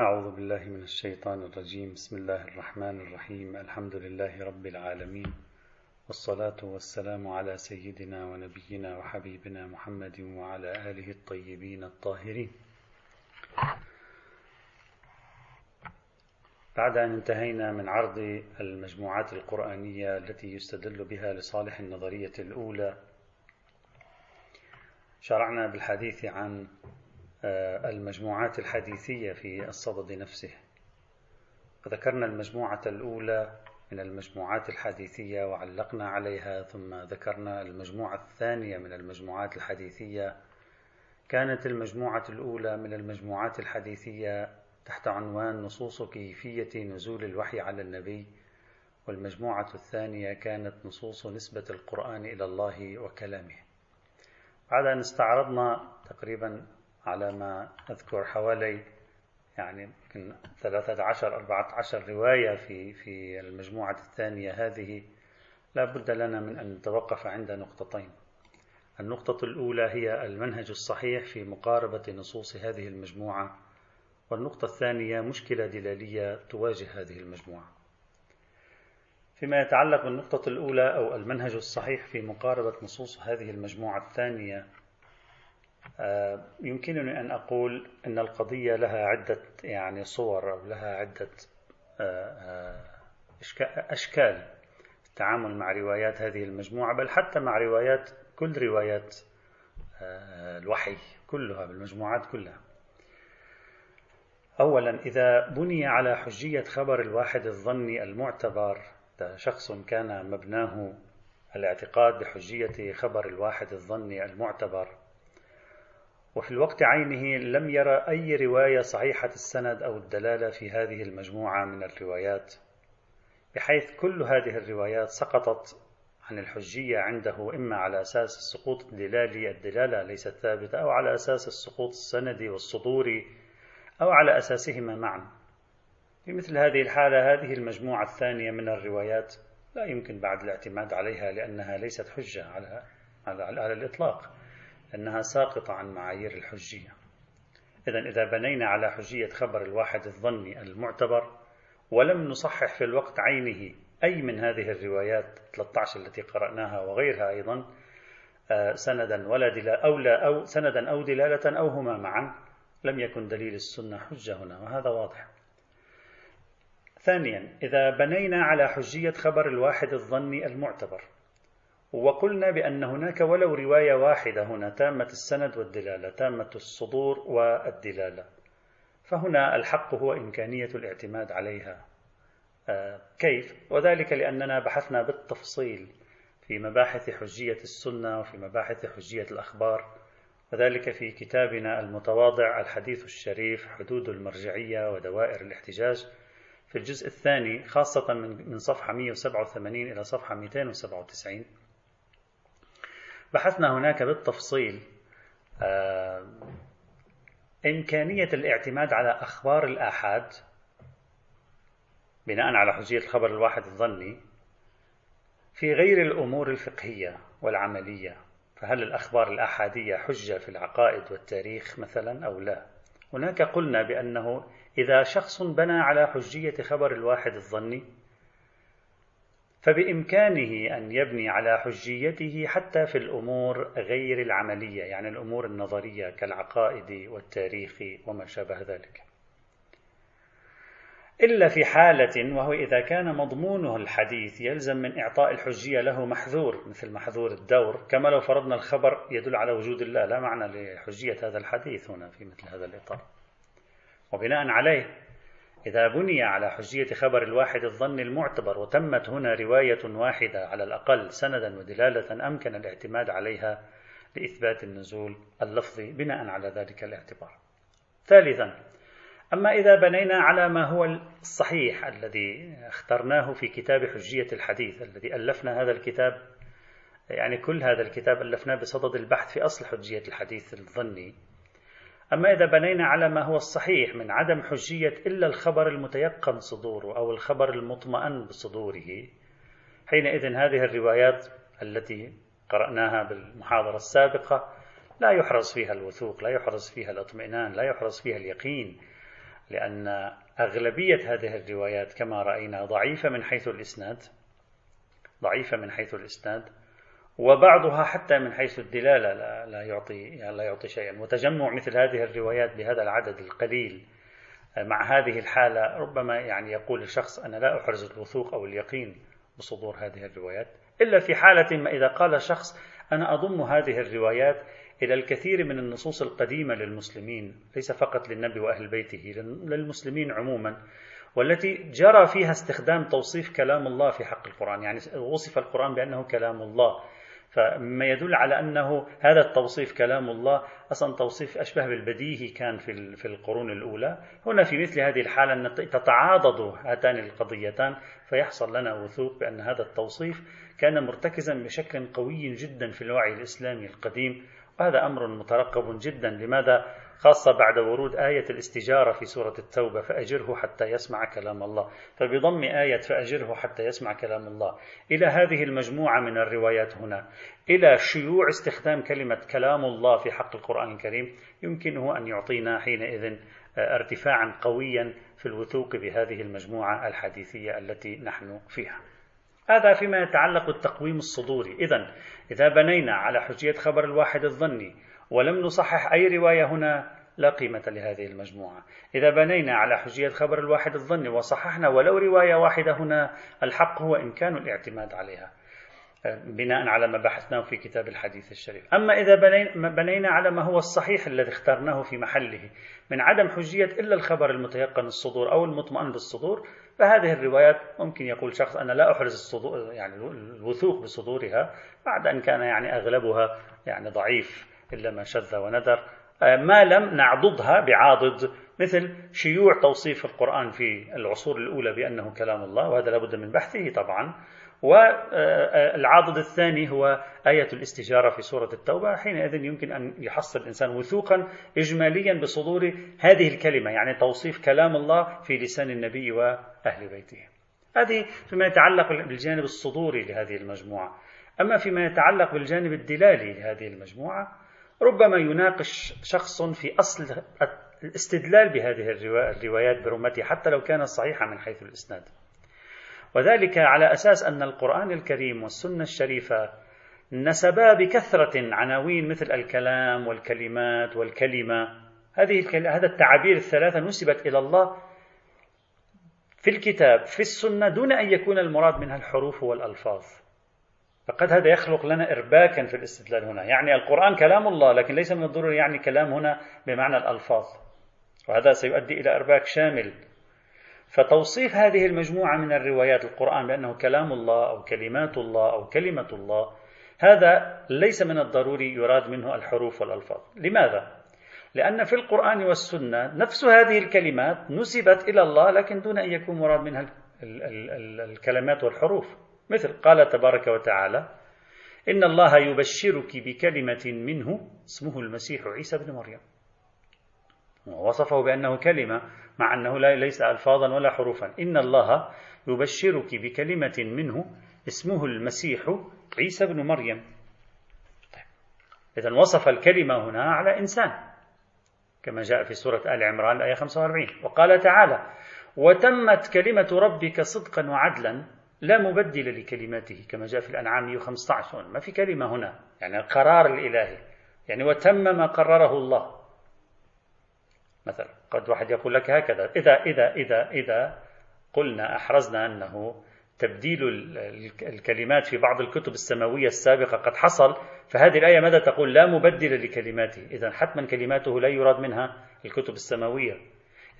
أعوذ بالله من الشيطان الرجيم. بسم الله الرحمن الرحيم. الحمد لله رب العالمين. والصلاة والسلام على سيدنا ونبينا وحبيبنا محمد وعلى آله الطيبين الطاهرين. بعد أن انتهينا من عرض المجموعات القرآنية التي يستدل بها لصالح النظرية الأولى شرعنا بالحديث عن المجموعات الحديثية في الصدد نفسه. وذكرنا المجموعة الأولى من المجموعات الحديثية وعلقنا عليها ثم ذكرنا المجموعة الثانية من المجموعات الحديثية. كانت المجموعة الأولى من المجموعات الحديثية تحت عنوان نصوص كيفية نزول الوحي على النبي. والمجموعة الثانية كانت نصوص نسبة القرآن إلى الله وكلامه. بعد أن استعرضنا تقريبا على ما أذكر حوالي يعني يمكن 13 14 رواية في في المجموعة الثانية هذه لا بد لنا من أن نتوقف عند نقطتين. النقطة الأولى هي المنهج الصحيح في مقاربة نصوص هذه المجموعة والنقطة الثانية مشكلة دلالية تواجه هذه المجموعة. فيما يتعلق بالنقطة الأولى أو المنهج الصحيح في مقاربة نصوص هذه المجموعة الثانية يمكنني أن أقول أن القضية لها عدة يعني صور أو لها عدة آه، آه، أشكال التعامل مع روايات هذه المجموعة بل حتى مع روايات كل روايات الوحي كلها بالمجموعات كلها. أولا إذا بني على حجية خبر الواحد الظني المعتبر شخص كان مبناه الاعتقاد بحجية خبر الواحد الظني المعتبر وفي الوقت عينه لم يرى أي رواية صحيحة السند أو الدلالة في هذه المجموعة من الروايات بحيث كل هذه الروايات سقطت عن الحجية عنده إما على أساس السقوط الدلالي الدلالة ليست ثابتة أو على أساس السقوط السندي والصدوري أو على أساسهما معا. في مثل هذه الحالة هذه المجموعة الثانية من الروايات لا يمكن بعد الاعتماد عليها لأنها ليست حجة على على, على الإطلاق. أنها ساقطة عن معايير الحجية. إذا إذا بنينا على حجية خبر الواحد الظني المعتبر ولم نصحح في الوقت عينه أي من هذه الروايات 13 التي قرأناها وغيرها أيضا آه، سندا ولا دلالة أو لا أو سندا أو دلالة أو هما معا لم يكن دليل السنة حجة هنا وهذا واضح. ثانيا إذا بنينا على حجية خبر الواحد الظني المعتبر وقلنا بأن هناك ولو رواية واحدة هنا تامة السند والدلالة تامة الصدور والدلالة. فهنا الحق هو إمكانية الاعتماد عليها. آه، كيف؟ وذلك لأننا بحثنا بالتفصيل في مباحث حجية السنة وفي مباحث حجية الأخبار وذلك في كتابنا المتواضع الحديث الشريف حدود المرجعية ودوائر الاحتجاج. في الجزء الثاني خاصة من صفحة 187 إلى صفحة 297 بحثنا هناك بالتفصيل آه، إمكانية الاعتماد على أخبار الآحاد بناء على حجية الخبر الواحد الظني في غير الأمور الفقهية والعملية فهل الأخبار الآحادية حجة في العقائد والتاريخ مثلا أو لا؟ هناك قلنا بأنه إذا شخص بنى على حجية خبر الواحد الظني فبإمكانه أن يبني على حجيته حتى في الأمور غير العملية يعني الأمور النظرية كالعقائد والتاريخ وما شابه ذلك. إلا في حالة وهو إذا كان مضمونه الحديث يلزم من إعطاء الحجية له محذور مثل محذور الدور. كما لو فرضنا الخبر يدل على وجود الله لا معنى لحجية هذا الحديث هنا في مثل هذا الإطار. وبناء عليه إذا بني على حجية خبر الواحد الظن المعتبر وتمت هنا رواية واحدة على الأقل سندا ودلالة أمكن الاعتماد عليها لإثبات النزول اللفظي بناء على ذلك الاعتبار. ثالثا أما إذا بنينا على ما هو الصحيح الذي اخترناه في كتاب حجية الحديث الذي ألفنا هذا الكتاب يعني كل هذا الكتاب ألفناه بصدد البحث في أصل حجية الحديث الظني أما إذا بنينا على ما هو الصحيح من عدم حجية إلا الخبر المتيقن صدوره أو الخبر المطمئن بصدوره حينئذ هذه الروايات التي قرأناها بالمحاضرة السابقة لا يحرز فيها الوثوق لا يحرز فيها الاطمئنان لا يحرز فيها اليقين لأن أغلبية هذه الروايات كما رأينا ضعيفة من حيث الإسناد ضعيفة من حيث الإسناد وبعضها حتى من حيث الدلالة لا, لا يعطي لا يعطي شيئا. وتجمع مثل هذه الروايات بهذا العدد القليل مع هذه الحالة ربما يعني يقول الشخص أنا لا أحرز الوثوق أو اليقين بصدور هذه الروايات. إلا في حالة ما إذا قال شخص أنا أضم هذه الروايات إلى الكثير من النصوص القديمة للمسلمين ليس فقط للنبي وأهل بيته للمسلمين عموما والتي جرى فيها استخدام توصيف كلام الله في حق القرآن. يعني وصف القرآن بأنه كلام الله. فما يدل على أنه هذا التوصيف كلام الله أصلا توصيف أشبه بالبديهي كان في القرون الأولى. هنا في مثل هذه الحالة أن تتعاضد هاتان القضيتان فيحصل لنا وثوق بأن هذا التوصيف كان مرتكزا بشكل قوي جدا في الوعي الإسلامي القديم. وهذا أمر مترقب جدا. لماذا؟ خاصة بعد ورود آية الاستجارة في سورة التوبة فأجره حتى يسمع كلام الله. فبضم آية فأجره حتى يسمع كلام الله. إلى هذه المجموعة من الروايات هنا. إلى شيوع استخدام كلمة كلام الله في حق القرآن الكريم يمكنه أن يعطينا حينئذ ارتفاعا قويا في الوثوق بهذه المجموعة الحديثية التي نحن فيها. هذا فيما يتعلق بالتقويم الصدوري. إذا إذا بنينا على حجية خبر الواحد الظني ولم نصحح أي رواية هنا لا قيمة لهذه المجموعة. إذا بنينا على حجية خبر الواحد الظني وصححنا ولو رواية واحدة هنا الحق هو إمكان الاعتماد عليها بناء على ما بحثناه في كتاب الحديث الشريف. أما إذا بنينا على ما هو الصحيح الذي اخترناه في محله من عدم حجية إلا الخبر المتيقن الصدور أو المطمئن بالصدور فهذه الروايات ممكن يقول شخص أنا لا أحرز الصدور يعني الوثوق بصدورها بعد أن كان يعني أغلبها يعني ضعيف. إلا ما شذ وندر. آه، ما لم نعضدها بعاضد مثل شيوع توصيف القرآن في العصور الأولى بأنه كلام الله وهذا لابد من بحثه طبعا. والعاضد الثاني هو آية الاستجارة في سورة التوبة. حينئذ يمكن أن يحصل الإنسان وثوقا إجماليا بصدور هذه الكلمة يعني توصيف كلام الله في لسان النبي وأهل بيته. هذه فيما يتعلق بالجانب الصدوري لهذه المجموعة. أما فيما يتعلق بالجانب الدلالي لهذه المجموعة ربما يناقش شخص في أصل الاستدلال بهذه الروايات برمتها حتى لو كانت صحيحة من حيث الإسناد. وذلك على أساس أن القرآن الكريم والسنة الشريفة نسبا بكثرة عناوين مثل الكلام والكلمات والكلمة. هذه هذا التعابير الثلاثة نسبت إلى الله في الكتاب في السنة دون أن يكون المراد منها الحروف والألفاظ. فقد هذا يخلق لنا إرباكا في الاستدلال هنا. يعني القرآن كلام الله لكن ليس من الضروري يعني كلام هنا بمعنى الألفاظ. وهذا سيؤدي إلى إرباك شامل. فتوصيف هذه المجموعة من الروايات القرآن بأنه كلام الله أو كلمات الله أو كلمة الله هذا ليس من الضروري يراد منه الحروف والألفاظ. لماذا؟ لأن في القرآن والسنة نفس هذه الكلمات نسبت إلى الله لكن دون أن يكون مراد منها الكلمات والحروف. مثل قال تبارك وتعالى إن الله يبشرك بكلمة منه اسمه المسيح عيسى بن مريم. ووصفه بأنه كلمة مع أنه ليس ألفاظا ولا حروفا. إن الله يبشرك بكلمة منه اسمه المسيح عيسى بن مريم. إذا وصف الكلمة هنا على إنسان كما جاء في سورة آل عمران الآية 45 وقال تعالى وتمت كلمة ربك صدقا وعدلا لا مبدل لكلماته كما جاء في الأنعام 115 ما في كلمة هنا يعني القرار الإلهي. يعني وتم ما قرره الله. مثلا قد واحد يقول لك هكذا إذا إذا إذا إذا قلنا أحرزنا أنه تبديل الكلمات في بعض الكتب السماوية السابقة قد حصل فهذه الآية ماذا تقول؟ لا مبدل لكلماته. إذا حتما كلماته لا يراد منها الكتب السماوية.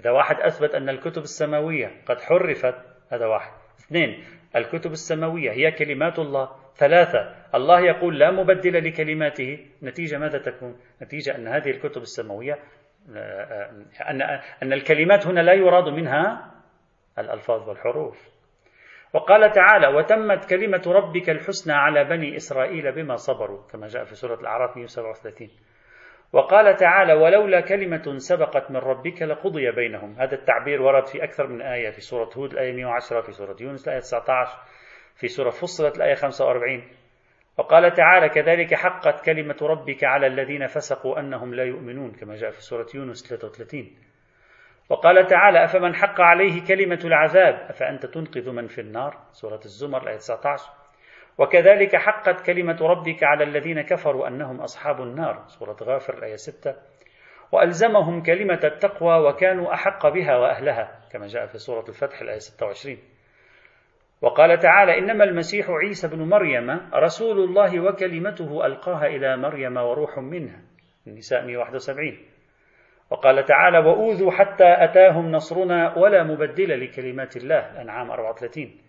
إذا واحد أثبت أن الكتب السماوية قد حرفت هذا واحد. اثنين الكتب السماوية هي كلمات الله ثلاثة. الله يقول لا مبدل لكلماته. نتيجة ماذا تكون؟ نتيجة أن هذه الكتب السماوية أن أن الكلمات هنا لا يراد منها الألفاظ والحروف. وقال تعالى وتمت كلمة ربك الحسنى على بني إسرائيل بما صبروا كما جاء في سورة الأعراف 137 وقال تعالى ولولا كلمة سبقت من ربك لقضي بينهم. هذا التعبير ورد في أكثر من آية في سورة هود الآية 110 في سورة يونس الآية 19 في سورة فصلت الآية 45 وقال تعالى كذلك حقت كلمة ربك على الذين فسقوا أنهم لا يؤمنون كما جاء في سورة يونس 33 وقال تعالى أفمن حق عليه كلمة العذاب؟ أفأنت تنقذ من في النار؟ سورة الزمر الآية 19 وكذلك حقت كلمة ربك على الذين كفروا أنهم أصحاب النار. سورة غافر الآية 6 وألزمهم كلمة التقوى وكانوا أحق بها وأهلها كما جاء في سورة الفتح الآية 26 وقال تعالى إنما المسيح عيسى بن مريم رسول الله وكلمته ألقاها إلى مريم وروح منها. النساء 171 وقال تعالى وأوذوا حتى أتاهم نصرنا ولا مبدل لكلمات الله. الأنعام 34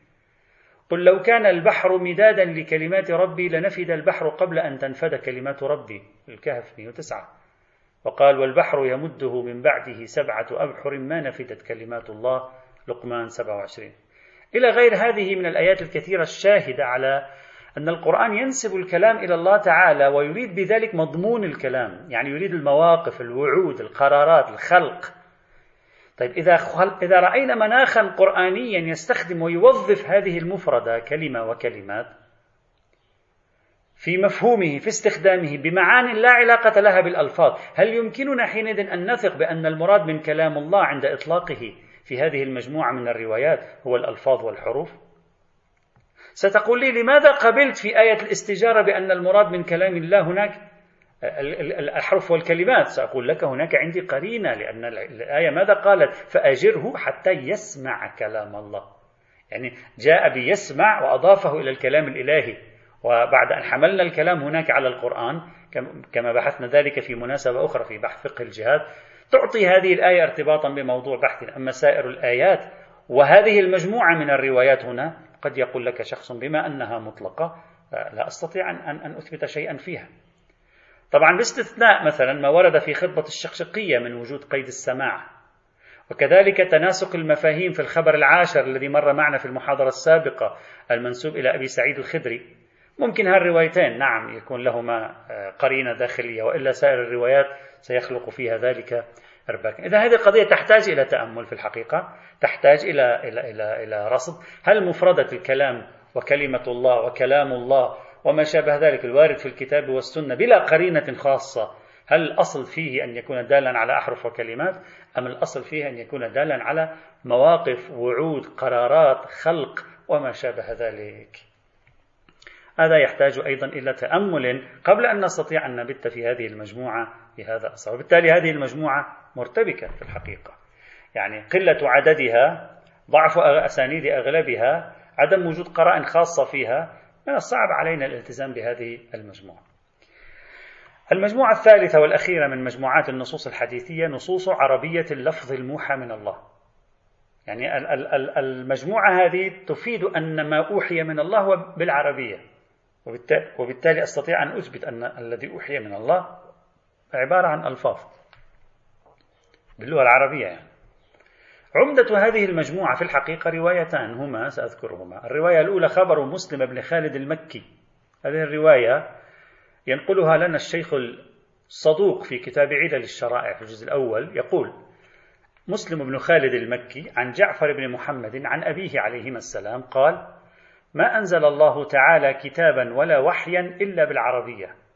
قل لو كان البحر مدادا لكلمات ربي لنفد البحر قبل أن تنفد كلمات ربي. الكهف 109 وقال والبحر يمده من بعده سبعة أبحر ما نفدت كلمات الله. لقمان 27 إلى غير هذه من الآيات الكثيرة الشاهدة على أن القرآن ينسب الكلام إلى الله تعالى ويريد بذلك مضمون الكلام. يعني يريد المواقف الوعود القرارات الخلق. طيب إذا, إذا رأينا مناخا قرآنيا يستخدم ويوظف هذه المفردة كلمة وكلمات في مفهومه في استخدامه بمعان لا علاقة لها بالألفاظ هل يمكننا حينئذ أن نثق بأن المراد من كلام الله عند إطلاقه في هذه المجموعة من الروايات هو الألفاظ والحروف؟ ستقول لي لماذا قبلت في آية الاستجارة بأن المراد من كلام الله هناك؟ الأحرف والكلمات سأقول لك هناك عندي قرينة لأن الآية ماذا قالت؟ فأجره حتى يسمع كلام الله. يعني جاء بيسمع وأضافه إلى الكلام الإلهي. وبعد أن حملنا الكلام هناك على القرآن كما بحثنا ذلك في مناسبة أخرى في بحث فقه الجهاد تعطي هذه الآية ارتباطا بموضوع بحث أما سائر الآيات. وهذه المجموعة من الروايات هنا قد يقول لك شخص بما أنها مطلقة لا أستطيع أن أثبت شيئا فيها. طبعا باستثناء مثلا ما ورد في خطبة الشقشقية من وجود قيد السماع. وكذلك تناسق المفاهيم في الخبر العاشر الذي مر معنا في المحاضرة السابقة المنسوب إلى أبي سعيد الخدري. ممكن هالروايتين نعم يكون لهما قرينة داخلية وإلا سائر الروايات سيخلق فيها ذلك إرباكا. إذا هذه القضية تحتاج إلى تأمل في الحقيقة تحتاج إلى إلى إلى إلى رصد. هل مفردة الكلام وكلمة الله وكلام الله وما شابه ذلك. الوارد في الكتاب والسنة بلا قرينة خاصة. هل الأصل فيه أن يكون دالا على أحرف وكلمات؟ أم الأصل فيه أن يكون دالا على مواقف وعود قرارات خلق وما شابه ذلك. هذا يحتاج أيضا إلى تأمل قبل أن نستطيع أن نبت في هذه المجموعة بهذا الأصل وبالتالي هذه المجموعة مرتبكة في الحقيقة. يعني قلة عددها ضعف أسانيد أغلبها عدم وجود قرائن خاصة فيها من الصعب علينا الالتزام بهذه المجموعة. المجموعة الثالثة والأخيرة من مجموعات النصوص الحديثية نصوص عربية اللفظ الموحى من الله. يعني المجموعة هذه تفيد أن ما أوحي من الله هو بالعربية. وبالتالي أستطيع أن أثبت أن الذي أوحي من الله عبارة عن ألفاظ باللغة العربية يعني. عمدة هذه المجموعة في الحقيقة روايتان هما سأذكرهما. الرواية الأولى خبر مسلم بن خالد المكي. هذه الرواية ينقلها لنا الشيخ الصدوق في كتاب علل الشرائع في الجزء الأول. يقول مسلم بن خالد المكي عن جعفر بن محمد عن أبيه عليهما السلام قال ما أنزل الله تعالى كتابا ولا وحيا إلا بالعربية.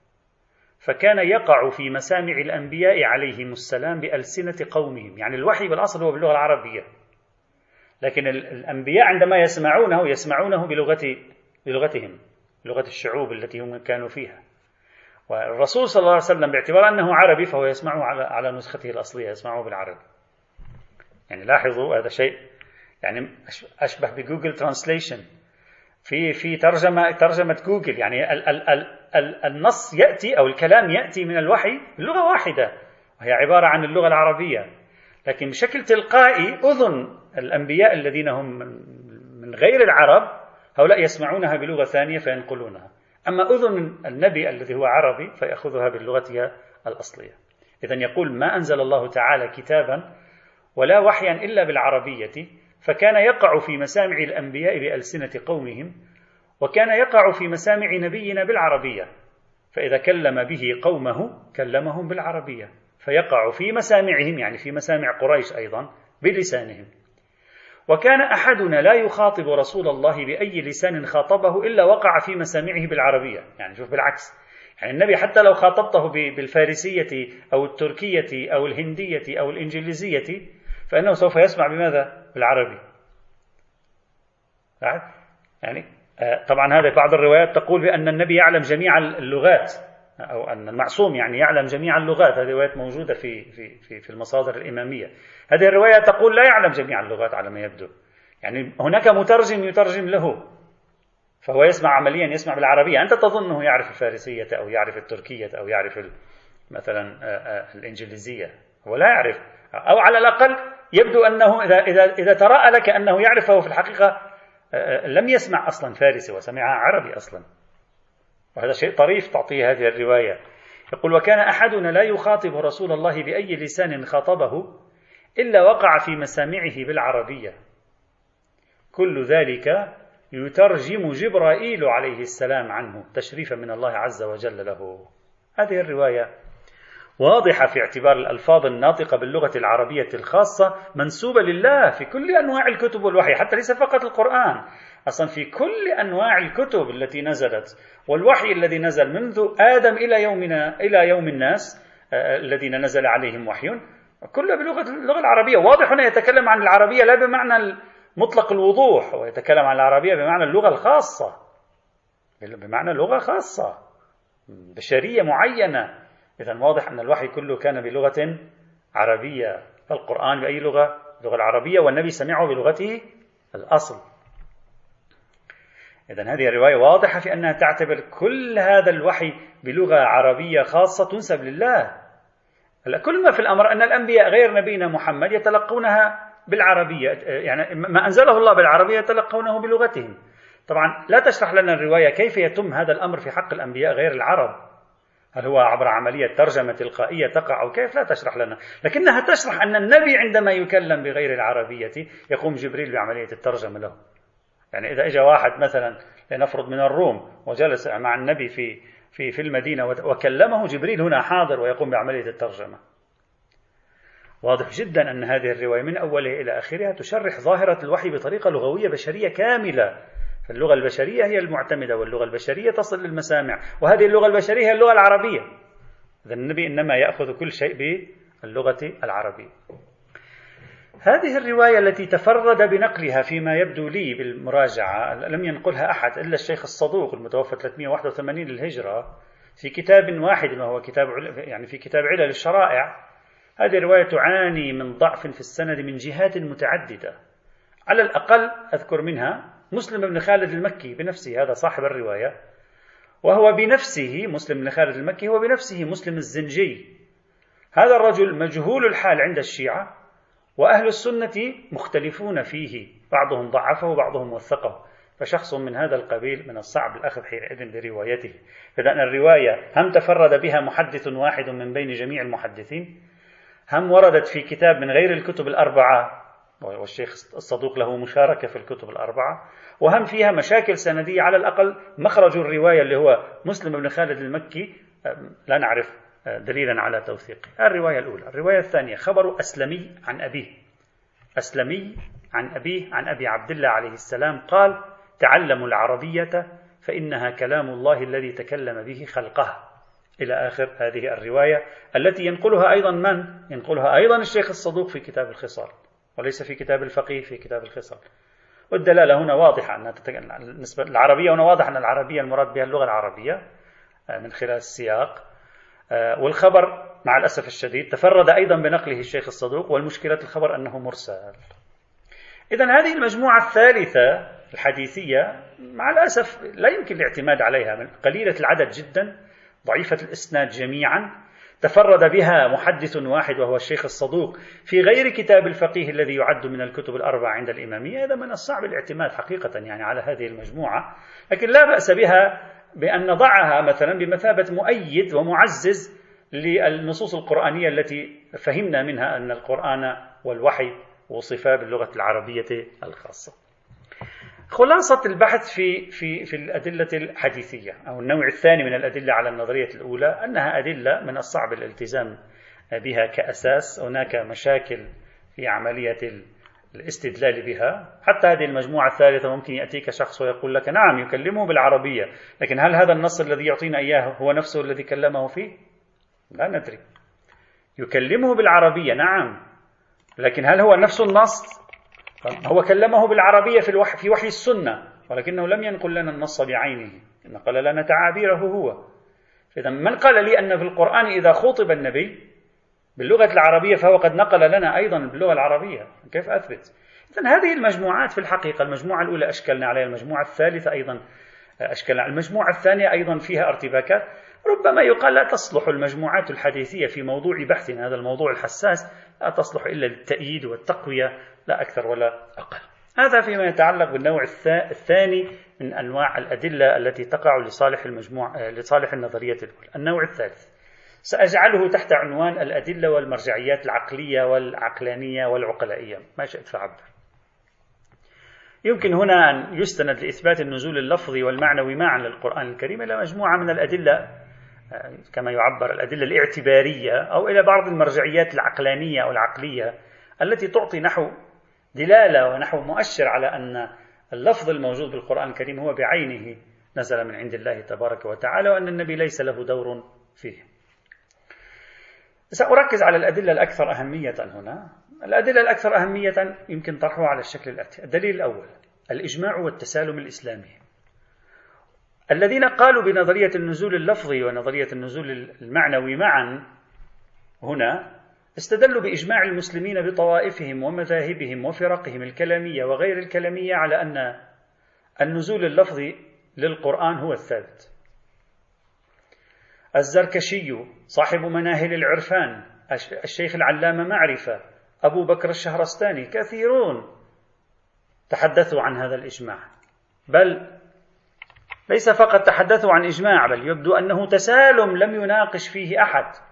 فكان يقع في مسامع الأنبياء عليهم السلام بألسنة قومهم. يعني الوحي بالأصل هو باللغة العربية. لكن الأنبياء عندما يسمعونه يسمعونه بلغة بلغتهم لغة الشعوب التي هم كانوا فيها. والرسول صلى الله عليه وسلم باعتبار أنه عربي فهو يسمعه على على نسخته الأصلية يسمعه بالعربي. يعني لاحظوا هذا شيء. يعني أشبه ب Google Translation. في في ترجمة ترجمة جوجل. يعني ال ال النص يأتي أو الكلام يأتي من الوحي بلغة واحدة وهي عبارة عن اللغة العربية. لكن بشكل تلقائي أذن الأنبياء الذين هم من غير العرب هؤلاء يسمعونها بلغة ثانية فينقلونها. أما أذن النبي الذي هو عربي فيأخذها باللغة الأصلية. إذا يقول ما أنزل الله تعالى كتابا ولا وحيا إلا بالعربية فكان يقع في مسامع الأنبياء بألسنة قومهم وكان يقع في مسامع نبينا بالعربية. فإذا كلم به قومه كلمهم بالعربية. فيقع في مسامعهم يعني في مسامع قريش أيضا بلسانهم. وكان أحدنا لا يخاطب رسول الله بأي لسان خاطبه إلا وقع في مسامعه بالعربية. يعني شوف بالعكس. يعني النبي حتى لو خاطبته بالفارسية أو التركية أو الهندية أو الإنجليزية فإنه سوف يسمع بماذا؟ بالعربي. يعني طبعا هذا بعض الروايات تقول بأن النبي يعلم جميع اللغات أو أن المعصوم يعني يعلم جميع اللغات. هذه روايات موجودة في في في في المصادر الإمامية. هذه الرواية تقول لا يعلم جميع اللغات على ما يبدو. يعني هناك مترجم يترجم له فهو يسمع عمليا يسمع بالعربية. أنت تظنه يعرف الفارسية أو يعرف التركية أو يعرف مثلا آه، آه، الإنجليزية. هو لا يعرف. أو على الأقل يبدو أنه إذا إذا إذا تراءى لك أنه يعرف فهو في الحقيقة آه، لم يسمع أصلا فارسي وسمع عربي أصلا. وهذا شيء طريف تعطيه هذه الرواية. يقول وكان أحدنا لا يخاطب رسول الله بأي لسان خاطبه إلا وقع في مسامعه بالعربية. كل ذلك يترجم جبرائيل عليه السلام عنه تشريفا من الله عز وجل له. هذه الرواية واضحة في اعتبار الألفاظ الناطقة باللغة العربية الخاصة منسوبة لله في كل أنواع الكتب والوحي حتى ليس فقط القرآن. أصلا في كل أنواع الكتب التي نزلت والوحي الذي نزل منذ آدم إلى يومنا إلى يوم الناس آه، الذين نزل عليهم وحي كله بلغة اللغة العربية. واضح هنا يتكلم عن العربية لا بمعنى مطلق الوضوح ويتكلم عن العربية بمعنى اللغة الخاصة. بمعنى لغة خاصة بشرية معينة. إذا واضح أن الوحي كله كان بلغة عربية. القرآن بأي لغة؟ اللغة العربية والنبي سمعه بلغته الأصل. إذا هذه الرواية واضحة في أنها تعتبر كل هذا الوحي بلغة عربية خاصة تنسب لله. كل ما في الأمر أن الأنبياء غير نبينا محمد يتلقونها بالعربية يعني ما أنزله الله بالعربية يتلقونه بلغتهم. طبعا لا تشرح لنا الرواية كيف يتم هذا الأمر في حق الأنبياء غير العرب. هل هو عبر عملية ترجمة تلقائية تقع أو كيف؟ لا تشرح لنا. لكنها تشرح أن النبي عندما يكلم بغير العربية يقوم جبريل بعملية الترجمة له. يعني إذا إجا واحد مثلا لنفرض من الروم وجلس مع النبي في في في المدينة وكلمه جبريل هنا حاضر ويقوم بعملية الترجمة. واضح جدا أن هذه الرواية من أولها إلى آخرها تشرح ظاهرة الوحي بطريقة لغوية بشرية كاملة. فاللغة البشرية هي المعتمدة واللغة البشرية تصل للمسامع. وهذه اللغة البشرية هي اللغة العربية. إذا النبي إنما يأخذ كل شيء باللغة العربية. هذه الرواية التي تفرد بنقلها فيما يبدو لي بالمراجعة لم ينقلها أحد إلا الشيخ الصدوق المتوفى 381 للهجرة في كتاب واحد وهو كتاب يعني في كتاب علل الشرائع. هذه الرواية تعاني من ضعف في السند من جهات متعددة. على الأقل أذكر منها مسلم بن خالد المكي بنفسه هذا صاحب الرواية. وهو بنفسه مسلم بن خالد المكي هو بنفسه مسلم الزنجي. هذا الرجل مجهول الحال عند الشيعة وأهل السنة مختلفون فيه. بعضهم ضعفه وبعضهم وثقه. فشخص من هذا القبيل من الصعب الأخذ حينئذ بروايته فإذا الرواية هم تفرد بها محدث واحد من بين جميع المحدثين هم وردت في كتاب من غير الكتب الأربعة والشيخ الصدوق له مشاركة في الكتب الأربعة. وهم فيها مشاكل سندية على الأقل مخرج الرواية اللي هو مسلم بن خالد المكي لا نعرف دليلا على توثيقه. الرواية الأولى. الرواية الثانية خبر أسلمي عن أبيه. أسلمي عن أبيه عن أبي عبد الله عليه السلام قال تعلموا العربية فإنها كلام الله الذي تكلم به خلقه. إلى آخر هذه الرواية التي ينقلها أيضا من؟ ينقلها أيضا الشيخ الصدوق في كتاب الخصال. وليس في كتاب الفقيه في كتاب الخصال والدلالة هنا واضحة أن بالنسبة للعربية هنا واضح أن العربية المراد بها اللغة العربية آه، من خلال السياق. آه، والخبر مع الأسف الشديد تفرد أيضا بنقله الشيخ الصدوق والمشكلة الخبر أنه مرسل. إذا هذه المجموعة الثالثة الحديثية مع الأسف لا يمكن الاعتماد عليها من قليلة العدد جدا ضعيفة الإسناد جميعا. تفرد بها محدث واحد وهو الشيخ الصدوق في غير كتاب الفقيه الذي يعد من الكتب الأربعة عند الإمامية هذا من الصعب الاعتماد حقيقة يعني على هذه المجموعة لكن لا بأس بها بأن نضعها مثلا بمثابة مؤيد ومعزز للنصوص القرآنية التي فهمنا منها أن القرآن والوحي وصفا باللغة العربية الخاصة. خلاصة البحث في في في الأدلة الحديثية أو النوع الثاني من الأدلة على النظرية الأولى أنها أدلة من الصعب الالتزام بها كأساس، هناك مشاكل في عملية الاستدلال بها. حتى هذه المجموعة الثالثة ممكن يأتيك شخص ويقول لك نعم يكلمه بالعربية لكن هل هذا النص الذي يعطينا إياه هو نفسه الذي كلمه فيه؟ لا ندري. يكلمه بالعربية نعم لكن هل هو نفس النص؟ هو كلمه بالعربية في, الوحي في وحي السنة ولكنه لم ينقل لنا النص بعينه. نقل لنا تعابيره هو. إذا من قال لي أن في القرآن إذا خطب النبي باللغة العربية فهو قد نقل لنا أيضا باللغة العربية. كيف أثبت؟ إذا هذه المجموعات في الحقيقة المجموعة الأولى أشكلنا عليها المجموعة الثالثة أيضا أشكلنا. المجموعة الثانية أيضا فيها ارتباكات. ربما يقال لا تصلح المجموعات الحديثية في موضوع بحثنا هذا الموضوع الحساس لا تصلح إلا للتأييد والتقوية. لا أكثر ولا أقل. هذا فيما يتعلق بالنوع الثاني من أنواع الأدلة التي تقع لصالح المجموع لصالح النظرية الأولى. النوع الثالث. سأجعله تحت عنوان الأدلة والمرجعيات العقلية والعقلانية والعقلائية. ما شئت فعبر يمكن هنا أن يستند لإثبات النزول اللفظي والمعنوي معا للقرآن الكريم إلى مجموعة من الأدلة كما يعبر الأدلة الاعتبارية أو إلى بعض المرجعيات العقلانية أو العقلية التي تعطي نحو دلالة ونحو مؤشر على أن اللفظ الموجود بالقرآن الكريم هو بعينه نزل من عند الله تبارك وتعالى وأن النبي ليس له دور فيه. سأركز على الأدلة الأكثر أهمية هنا. الأدلة الأكثر أهمية يمكن طرحها على الشكل الآتي الدليل الأول الإجماع والتسالم الإسلامي. الذين قالوا بنظرية النزول اللفظي ونظرية النزول المعنوي معا هنا استدلوا بإجماع المسلمين بطوائفهم ومذاهبهم وفرقهم الكلامية وغير الكلامية على أن النزول اللفظي للقرآن هو الثابت الزركشي صاحب مناهل العرفان الشيخ العلامة معرفة أبو بكر الشهرستاني كثيرون تحدثوا عن هذا الإجماع. بل ليس فقط تحدثوا عن إجماع بل يبدو أنه تسالم لم يناقش فيه أحد.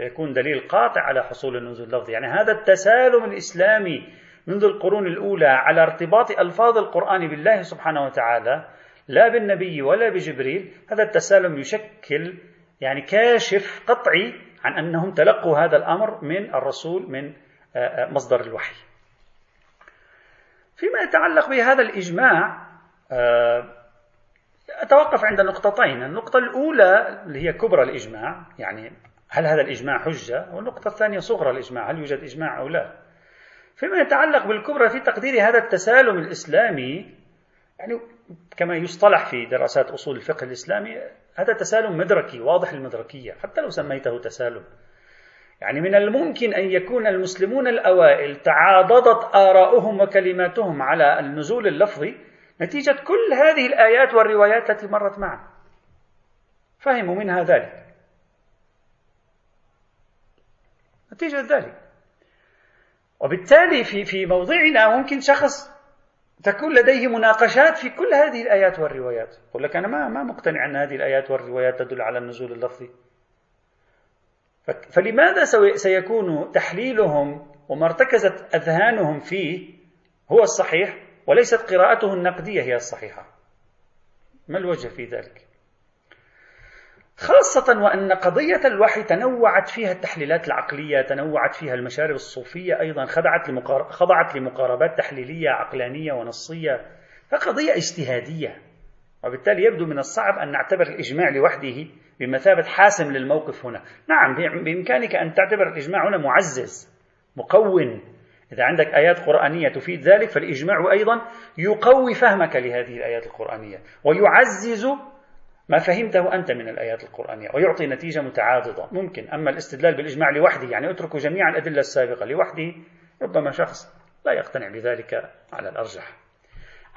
فيكون دليل قاطع على حصول النزول اللفظي. يعني هذا التسالم الإسلامي منذ القرون الأولى على ارتباط ألفاظ القرآن بالله سبحانه وتعالى لا بالنبي ولا بجبريل هذا التسالم يشكل يعني كاشف قطعي عن أنهم تلقوا هذا الأمر من الرسول من آه، آه، مصدر الوحي. فيما يتعلق بهذا الإجماع آه، أتوقف عند نقطتين. النقطة الأولى اللي هي كبرى الإجماع يعني هل هذا الإجماع حجة؟ والنقطة الثانية صغرى الإجماع هل يوجد إجماع أو لا؟ فيما يتعلق بالكبرى في تقدير هذا التسالم الإسلامي يعني كما يصطلح في دراسات أصول الفقه الإسلامي هذا تسالم مدركي واضح المدركية حتى لو سميته تسالم. يعني من الممكن أن يكون المسلمون الأوائل تعاضدت آراؤهم وكلماتهم على النزول اللفظي نتيجة كل هذه الآيات والروايات التي مرت معنا فهموا منها ذلك. نتيجة ذلك. وبالتالي في في موضعنا ممكن شخص تكون لديه مناقشات في كل هذه الآيات والروايات. يقول لك أنا ما ما مقتنع أن هذه الآيات والروايات تدل على النزول اللفظي. فلماذا سيكون تحليلهم وما ارتكزت أذهانهم فيه هو الصحيح وليست قراءته النقدية هي الصحيحة؟ ما الوجه في ذلك؟ خاصة وأن قضية الوحي تنوعت فيها التحليلات العقلية تنوعت فيها المشارب الصوفية أيضا خضعت, خضعت لمقاربات تحليلية عقلانية ونصية فقضية اجتهادية. وبالتالي يبدو من الصعب أن نعتبر الإجماع لوحده بمثابة حاسم للموقف هنا. نعم بإمكانك أن تعتبر الإجماع هنا معزز مكون إذا عندك آيات قرآنية تفيد ذلك فالإجماع أيضا يقوي فهمك لهذه الآيات القرآنية ويعزز ما فهمته أنت من الآيات القرآنية ويعطي نتيجة متعاضدة. ممكن أما الاستدلال بالإجماع لوحده يعني اتركوا جميع الأدلة السابقة لوحده ربما شخص لا يقتنع بذلك على الأرجح.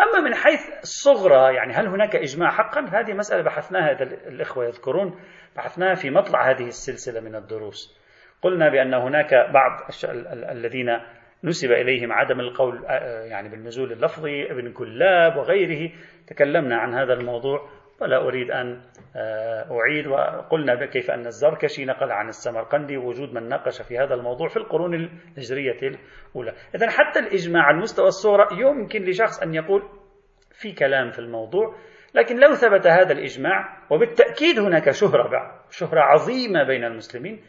أما من حيث الصغرى يعني هل هناك إجماع حقا؟ هذه مسألة بحثناها الإخوة يذكرون بحثناها في مطلع هذه السلسلة من الدروس. قلنا بأن هناك بعض الذين نسب إليهم عدم القول يعني بالنزول اللفظي ابن كلاب وغيره. تكلمنا عن هذا الموضوع ولا أريد أن آه، أعيد. وقلنا كيف أن الزركشي نقل عن السمرقندي وجود من ناقش في هذا الموضوع في القرون الهجرية الأولى. إذا حتى الإجماع على المستوى الصغرى يمكن لشخص أن يقول في كلام في الموضوع لكن لو ثبت هذا الإجماع وبالتأكيد هناك شهرة بعد شهرة عظيمة بين المسلمين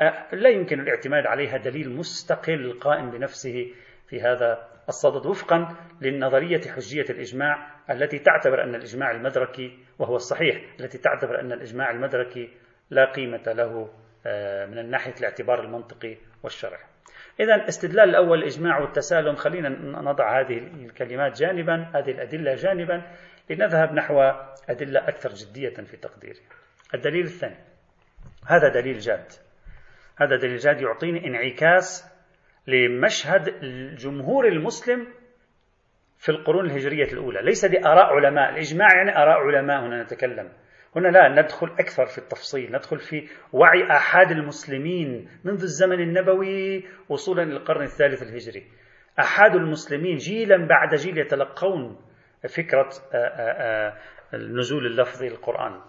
آه، لا يمكن الاعتماد عليها دليل مستقل قائم بنفسه في هذا الصدد وفقا للنظرية حجية الإجماع التي تعتبر أن الإجماع المدركي وهو الصحيح التي تعتبر أن الإجماع المدركي لا قيمة له آه، من ناحية الاعتبار المنطقي والشرعي. إذا استدلال الأول الإجماع والتسالم خلينا نضع هذه الكلمات جانبا هذه الأدلة جانبا لنذهب نحو أدلة أكثر جدية في تقديرها الدليل الثاني هذا دليل جاد. هذا دليل جاد يعطيني انعكاس لمشهد الجمهور المسلم في القرون الهجرية الأولى. ليس دي آراء علماء. الإجماع يعني آراء علماء هنا نتكلم. هنا لا ندخل أكثر في التفصيل. ندخل في وعي آحاد المسلمين منذ الزمن النبوي وصولا إلى القرن الثالث الهجري. أحد المسلمين جيلا بعد جيل يتلقون فكرة النزول اللفظي للقرآن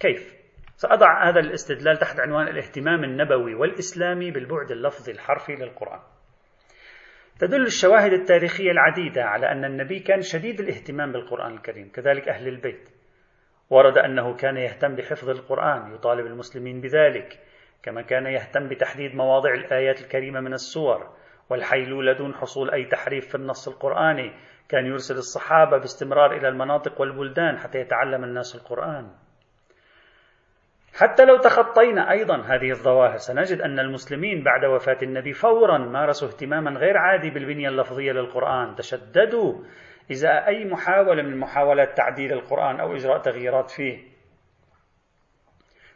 كيف؟ سأضع هذا الاستدلال تحت عنوان الاهتمام النبوي والإسلامي بالبعد اللفظي الحرفي للقرآن. تدل الشواهد التاريخية العديدة على أن النبي كان شديد الاهتمام بالقرآن الكريم كذلك أهل البيت. ورد أنه كان يهتم بحفظ القرآن يطالب المسلمين بذلك كما كان يهتم بتحديد مواضع الآيات الكريمة من السور. والحيلولة دون حصول أي تحريف في النص القرآني كان يرسل الصحابة باستمرار إلى المناطق والبلدان حتى يتعلم الناس القرآن. حتى لو تخطينا أيضا هذه الظواهر سنجد أن المسلمين بعد وفاة النبي فورا مارسوا اهتماما غير عادي بالبنية اللفظية للقرآن. تشددوا إذا أي محاولة من محاولات تعديل القرآن أو إجراء تغييرات فيه.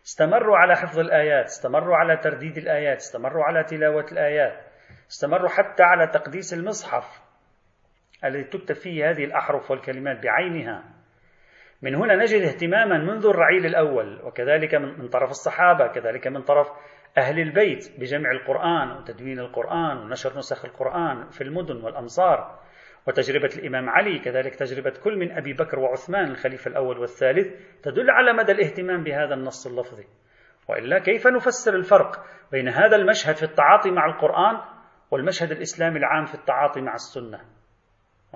استمروا على حفظ الآيات استمروا على ترديد الآيات استمروا على تلاوة الآيات استمروا حتى على تقديس المصحف الذي تكتب فيه هذه الأحرف والكلمات بعينها. من هنا نجد اهتماما منذ الرعيل الأول وكذلك من طرف الصحابة كذلك من طرف أهل البيت بجمع القرآن وتدوين القرآن ونشر نسخ القرآن في المدن والأمصار. وتجربة الإمام علي كذلك تجربة كل من أبي بكر وعثمان الخليفة الأول والثالث تدل على مدى الاهتمام بهذا النص اللفظي. وإلا كيف نفسر الفرق بين هذا المشهد في التعاطي مع القرآن والمشهد الإسلامي العام في التعاطي مع السنة؟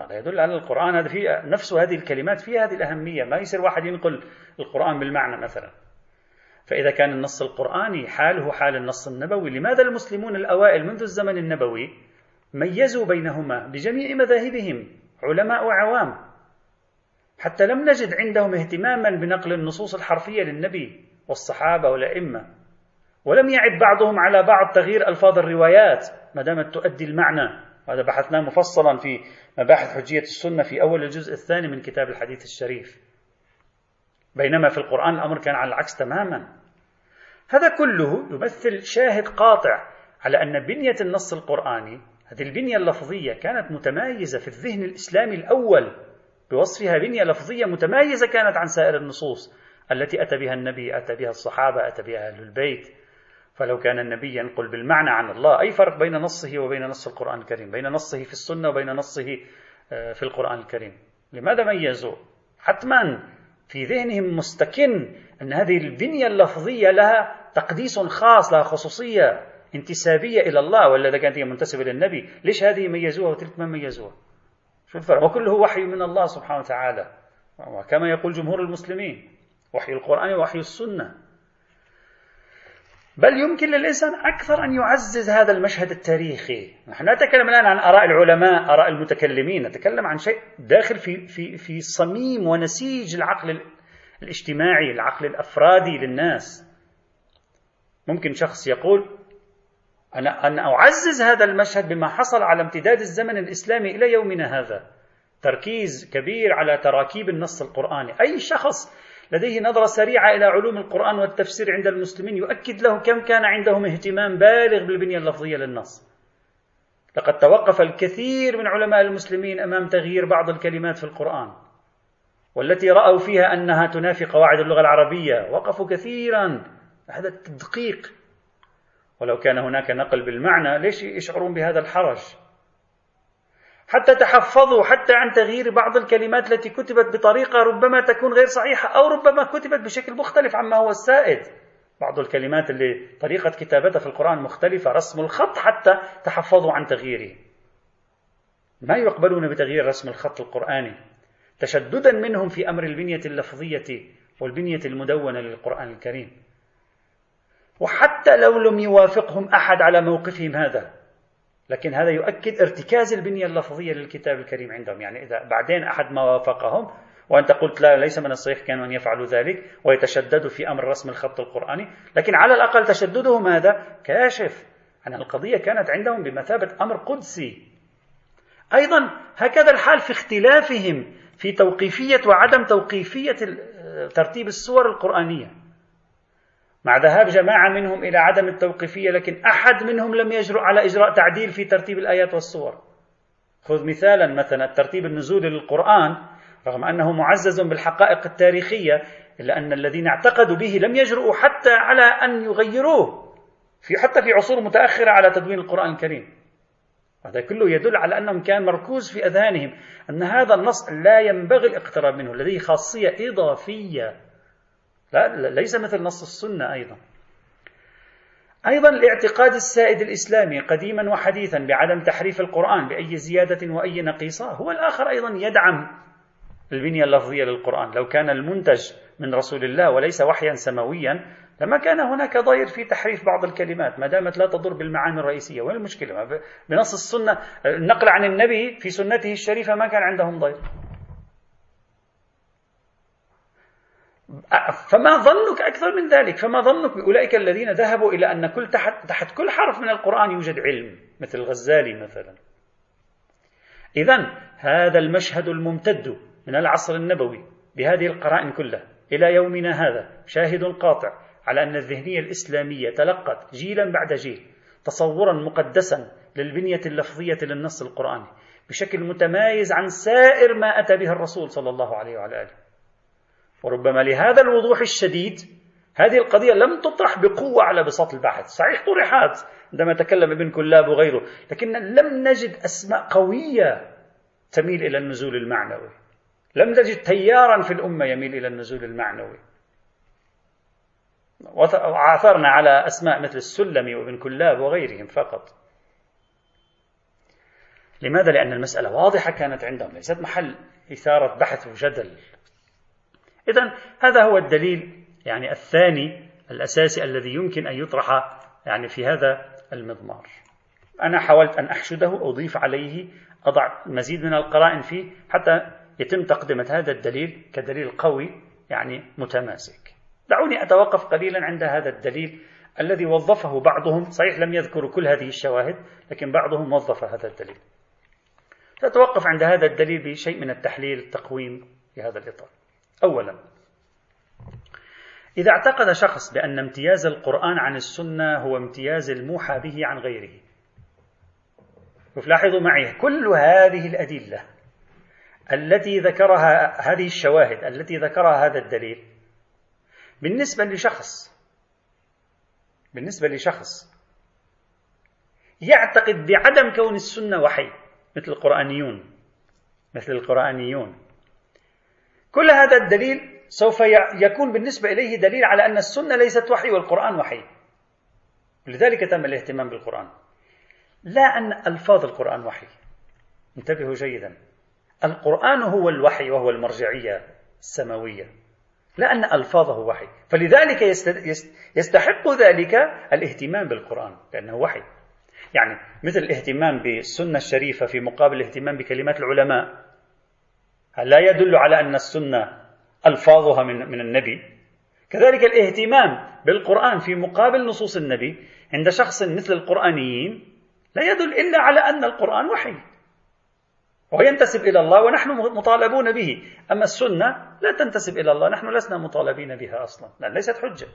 هذا يدل على القرآن هذا في نفس هذه الكلمات فيها هذه الأهمية. ما يصير واحد ينقل القرآن بالمعنى مثلا. فإذا كان النص القرآني حاله حال النص النبوي. لماذا المسلمون الأوائل منذ الزمن النبوي ميزوا بينهما بجميع مذاهبهم علماء وعوام؟ حتى لم نجد عندهم اهتماما بنقل النصوص الحرفية للنبي والصحابة والأئمة. ولم يعب بعضهم على بعض تغيير ألفاظ الروايات ما دامت تؤدي المعنى. هذا بحثناه مفصلا في مباحث حجية السنة في أول الجزء الثاني من كتاب الحديث الشريف. بينما في القرآن الأمر كان على العكس تماما. هذا كله يمثل شاهد قاطع على أن بنية النص القرآني هذه البنية اللفظية كانت متميزة في الذهن الإسلامي الأول بوصفها بنية لفظية متميزة كانت عن سائر النصوص التي أتى بها النبي أتى بها الصحابة أتى بها أهل البيت. فلو كان النبي ينقل بالمعنى عن الله أي فرق بين نصه وبين نص القرآن الكريم؟ بين نصه في السنة وبين نصه آه، في القرآن الكريم. لماذا ميزوا حتما في ذهنهم مستكن أن هذه البنية اللفظية لها تقديس خاص لها خصوصية انتسابية إلى الله ولا إذا كانت هي منتسبة للنبي ليش هذه ميزوها وتلك ما ميزوها شو الفرق؟ وكله وحي من الله سبحانه وتعالى. وكما يقول جمهور المسلمين وحي القرآن ووحي السنة. بل يمكن للإنسان أكثر أن يعزز هذا المشهد التاريخي. نحن نتكلم الآن عن آراء العلماء آراء المتكلمين. نتكلم عن شيء داخل في, في, في صميم ونسيج العقل الاجتماعي العقل الأفرادي للناس. ممكن شخص يقول أنا أن أعزز هذا المشهد بما حصل على امتداد الزمن الإسلامي إلى يومنا هذا. تركيز كبير على تراكيب النص القرآني. أي شخص لديه نظرة سريعة إلى علوم القرآن والتفسير عند المسلمين يؤكد له كم كان عندهم اهتمام بالغ بالبنية اللفظية للنص. لقد توقف الكثير من علماء المسلمين أمام تغيير بعض الكلمات في القرآن. والتي رأوا فيها أنها تنافي قواعد اللغة العربية وقفوا كثيرا. هذا التدقيق. ولو كان هناك نقل بالمعنى ليش يشعرون بهذا الحرج؟ حتى تحفظوا حتى عن تغيير بعض الكلمات التي كتبت بطريقة ربما تكون غير صحيحة أو ربما كتبت بشكل مختلف عما هو السائد. بعض الكلمات اللي طريقة كتابتها في القرآن مختلفة رسم الخط حتى تحفظوا عن تغييره. ما يقبلون بتغيير رسم الخط القرآني؟ تشددا منهم في أمر البنية اللفظية والبنية المدونة للقرآن الكريم. وحتى لو لم يوافقهم أحد على موقفهم هذا لكن هذا يؤكد ارتكاز البنية اللفظية للكتاب الكريم عندهم. يعني إذا بعدين أحد ما وافقهم وأنت قلت لا ليس من الصحيح كانوا أن يفعلوا ذلك ويتشددوا في أمر رسم الخط القرآني. لكن على الأقل تشددهم هذا كاشف أن القضية كانت عندهم بمثابة أمر قدسي. أيضا هكذا الحال في اختلافهم في توقيفية وعدم توقيفية ترتيب السور القرآنية. مع ذهاب جماعة منهم إلى عدم التوقيفية لكن أحد منهم لم يجرؤ على إجراء تعديل في ترتيب الآيات والسور خذ مثالا مثلا الترتيب النزولي للقرآن رغم أنه معزز بالحقائق التاريخية إلا أن الذين اعتقدوا به لم يجرؤوا حتى على أن يغيروه في حتى في عصور متأخرة على تدوين القرآن الكريم. هذا كله يدل على أنهم كان مركوز في أذهانهم أن هذا النص لا ينبغي الاقتراب منه لديه خاصية إضافية. لا ليس مثل نص السنة أيضا. أيضا الاعتقاد السائد الإسلامي قديما وحديثا بعدم تحريف القرآن بأي زيادة وأي نقيصة هو الآخر أيضا يدعم البنية اللفظية للقرآن. لو كان المنتج من رسول الله وليس وحيا سماويا لما كان هناك ضير في تحريف بعض الكلمات ما دامت لا تضر بالمعاني الرئيسية. وين المشكلة؟ بنص السنة النقل عن النبي في سنته الشريفة ما كان عندهم ضير. فما ظنك أكثر من ذلك. فما ظنك بأولئك الذين ذهبوا إلى أن كل تحت, تحت كل حرف من القرآن يوجد علم مثل الغزالي مثلا. إذا هذا المشهد الممتد من العصر النبوي بهذه القرائن كلها إلى يومنا هذا شاهد قاطع على أن الذهنية الإسلامية تلقت جيلا بعد جيل تصورا مقدسا للبنية اللفظية للنص القرآني بشكل متمايز عن سائر ما أتى به الرسول صلى الله عليه وعلى آله. وربما لهذا الوضوح الشديد هذه القضية لم تطرح بقوة على بساط البحث صحيح طرحت عندما تكلم ابن كلاب وغيره لكن لم نجد أسماء قوية تميل إلى النزول المعنوي. لم نجد تيارا في الأمة يميل إلى النزول المعنوي. وعثرنا على أسماء مثل السلمي وابن كلاب وغيرهم فقط. لماذا؟ لأن المسألة واضحة كانت عندهم ليست محل إثارة بحث وجدل. إذا هذا هو الدليل يعني الثاني الأساسي الذي يمكن أن يطرح يعني في هذا المضمار. أنا حاولت أن أحشده أضيف عليه أضع مزيد من القرائن فيه حتى يتم تقدمة هذا الدليل كدليل قوي يعني متماسك. دعوني أتوقف قليلا عند هذا الدليل الذي وظفه بعضهم. صحيح لم يذكروا كل هذه الشواهد لكن بعضهم وظف هذا الدليل. سأتوقف عند هذا الدليل بشيء من التحليل التقويم في هذا الإطار. أولا. إذا اعتقد شخص بأن امتياز القرآن عن السنة هو امتياز الموحى به عن غيره لاحظوا معي كل هذه الأدلة التي ذكرها هذه الشواهد التي ذكرها هذا الدليل بالنسبة لشخص بالنسبة لشخص يعتقد بعدم كون السنة وحي مثل القرآنيون مثل القرآنيون. كل هذا الدليل سوف يكون بالنسبة إليه دليل على أن السنة ليست وحي والقرآن وحي. لذلك تم الاهتمام بالقرآن. لا أن ألفاظ القرآن وحي. انتبهوا جيدا. القرآن هو الوحي وهو المرجعية السماوية. لا أن ألفاظه وحي. فلذلك يستحق ذلك الاهتمام بالقرآن لأنه وحي. يعني مثل الاهتمام بالسنة الشريفة في مقابل الاهتمام بكلمات العلماء. لا يدل على أن السنة ألفاظها من, من النبي. كذلك الاهتمام بالقرآن في مقابل نصوص النبي عند شخص مثل القرآنيين لا يدل إلا على أن القرآن وحي وينتسب إلى الله ونحن مطالبون به. أما السنة لا تنتسب إلى الله نحن لسنا مطالبين بها أصلا. لا ليست حجة.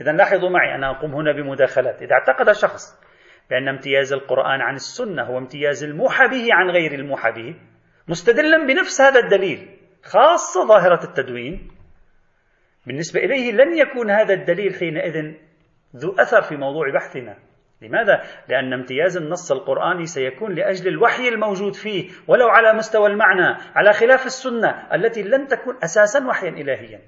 إذا لاحظوا معي أنا أقوم هنا بمداخلات. إذا اعتقد شخص بأن امتياز القرآن عن السنة هو امتياز الموحى به عن غير الموحى به مستدلا بنفس هذا الدليل خاصة ظاهرة التدوين. بالنسبة إليه لن يكون هذا الدليل حينئذ ذو أثر في موضوع بحثنا. لماذا؟ لأن امتياز النص القرآني سيكون لأجل الوحي الموجود فيه ولو على مستوى المعنى على خلاف السنة التي لن تكون أساسا وحيا إلهيا.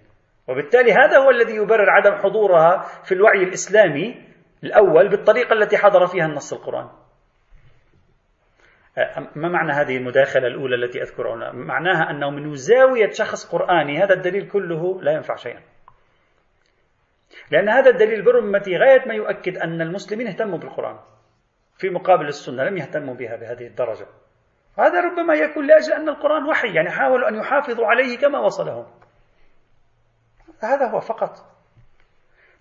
وبالتالي هذا هو الذي يبرر عدم حضورها في الوعي الإسلامي الأول بالطريقة التي حضر فيها النص القرآني. ما معنى هذه المداخلة الأولى التي أذكرها معناها أنه من زاوية شخص قرآني هذا الدليل كله لا ينفع شيئا. لأن هذا الدليل برمتي غاية ما يؤكد أن المسلمين اهتموا بالقرآن. في مقابل السنة لم يهتموا بها بهذه الدرجة. هذا ربما يكون لأجل أن القرآن وحي يعني حاولوا أن يحافظوا عليه كما وصلهم. هذا هو فقط.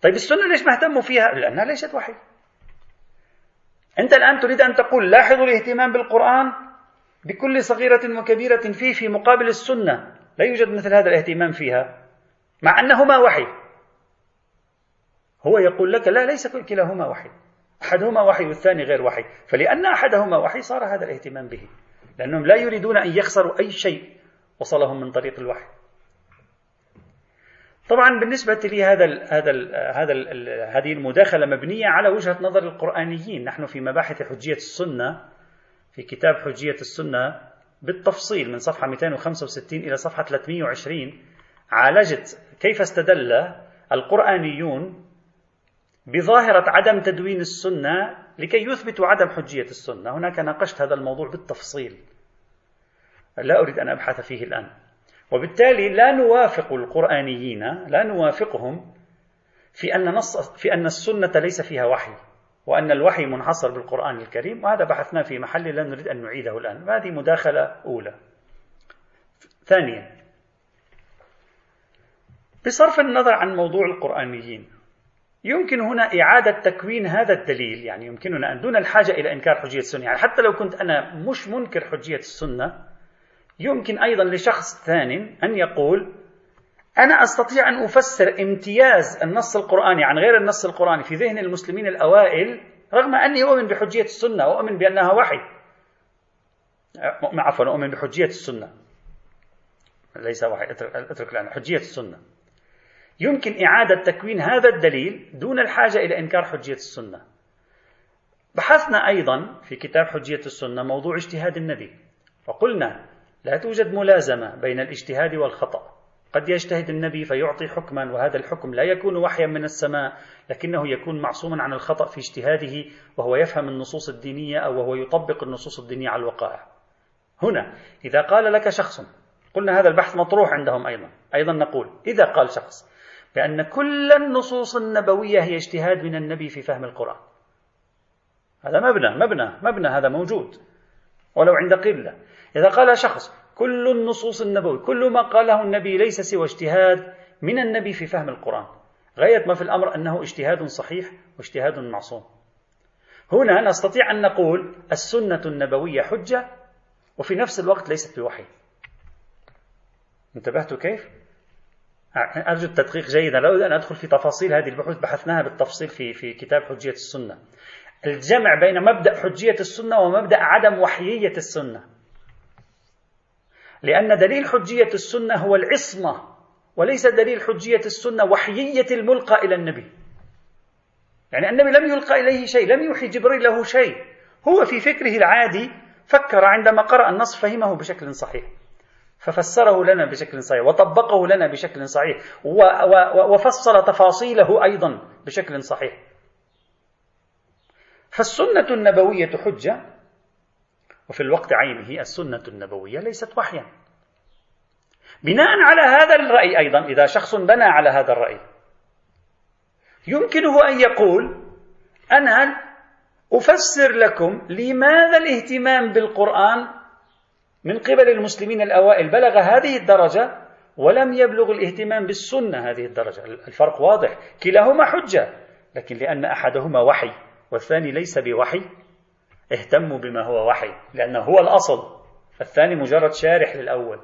طيب السنة ليش ما اهتموا فيها؟ لأنها ليست وحي أنت الآن تريد أن تقول لاحظوا الاهتمام بالقرآن بكل صغيرة وكبيرة فيه في مقابل السنة. لا يوجد مثل هذا الاهتمام فيها مع أنهما وحي. هو يقول لك لا ليس كلاهما وحي. أحدهما وحي والثاني غير وحي. فلأن أحدهما وحي صار هذا الاهتمام به. لأنهم لا يريدون أن يخسروا أي شيء وصلهم من طريق الوحي. طبعا بالنسبة لي هذا ال هذا ال هذا ال هذه المداخلة مبنية على وجهة نظر القرآنيين، نحن في مباحث حجية السنة في كتاب حجية السنة بالتفصيل من صفحة 265 إلى صفحة 320 عالجت كيف استدل القرآنيون بظاهرة عدم تدوين السنة لكي يثبتوا عدم حجية السنة. هناك ناقشت هذا الموضوع بالتفصيل. لا أريد أن أبحث فيه الآن. وبالتالي لا نوافق القرآنيين لا نوافقهم في أن نص في أن السنة ليس فيها وحي وأن الوحي منحصر بالقرآن الكريم وهذا بحثناه في محل لا نريد أن نعيده الآن. هذه مداخلة أولى. ثانيا بصرف النظر عن موضوع القرآنيين يمكن هنا إعادة تكوين هذا الدليل. يعني يمكننا أن دون الحاجة إلى إنكار حجية السنة يعني حتى لو كنت أنا مش منكر حجية السنة يمكن أيضا لشخص ثاني أن يقول أنا أستطيع أن أفسر امتياز النص القرآني عن غير النص القرآني في ذهن المسلمين الأوائل رغم أني أؤمن بحجية السنة وأؤمن بأنها وحي. عفوا أؤمن بحجية السنة. ليس وحي اترك الآن. حجية السنة. يمكن إعادة تكوين هذا الدليل دون الحاجة إلى إنكار حجية السنة. بحثنا أيضا في كتاب حجية السنة موضوع اجتهاد النبي. وقلنا لا توجد ملازمة بين الاجتهاد والخطأ. قد يجتهد النبي فيعطي حكما وهذا الحكم لا يكون وحيا من السماء لكنه يكون معصوما عن الخطأ في اجتهاده وهو يفهم النصوص الدينية أو وهو يطبق النصوص الدينية على الوقائع. هنا إذا قال لك شخص قلنا هذا البحث مطروح عندهم أيضا. أيضا نقول إذا قال شخص بأن كل النصوص النبوية هي اجتهاد من النبي في فهم القرآن. هذا مبنى مبنى مبنى هذا موجود. ولو عند قلة إذا قال شخص كل النصوص النبوي كل ما قاله النبي ليس سوى اجتهاد من النبي في فهم القرآن. غاية ما في الأمر أنه اجتهاد صحيح واجتهاد معصوم. هنا نستطيع أن نقول السنة النبوية حجة وفي نفس الوقت ليست بوحي. انتبهت كيف؟ أرجو التدقيق جيدا. لا أريد أن أدخل في تفاصيل هذه البحوث بحثناها بالتفصيل في في كتاب حجية السنة. الجمع بين مبدأ حجية السنة ومبدأ عدم وحيية السنة. لأن دليل حجية السنة هو العصمة وليس دليل حجية السنة وحيية الملقى إلى النبي. يعني النبي لم يلقى إليه شيء لم يوحي جبريل له شيء. هو في فكره العادي فكر عندما قرأ النص فهمه بشكل صحيح. ففسره لنا بشكل صحيح وطبقه لنا بشكل صحيح وفصل تفاصيله أيضا بشكل صحيح. فالسنة النبوية حجة وفي الوقت عينه السنة النبوية ليست وحيا. بناء على هذا الرأي أيضا إذا شخص بنى على هذا الرأي يمكنه أن يقول أنا أفسر لكم لماذا الاهتمام بالقرآن من قبل المسلمين الأوائل بلغ هذه الدرجة ولم يبلغ الاهتمام بالسنة هذه الدرجة. الفرق واضح كلاهما حجة لكن لأن أحدهما وحي والثاني ليس بوحي اهتموا بما هو وحي لأنه هو الأصل. الثاني مجرد شارح للأول.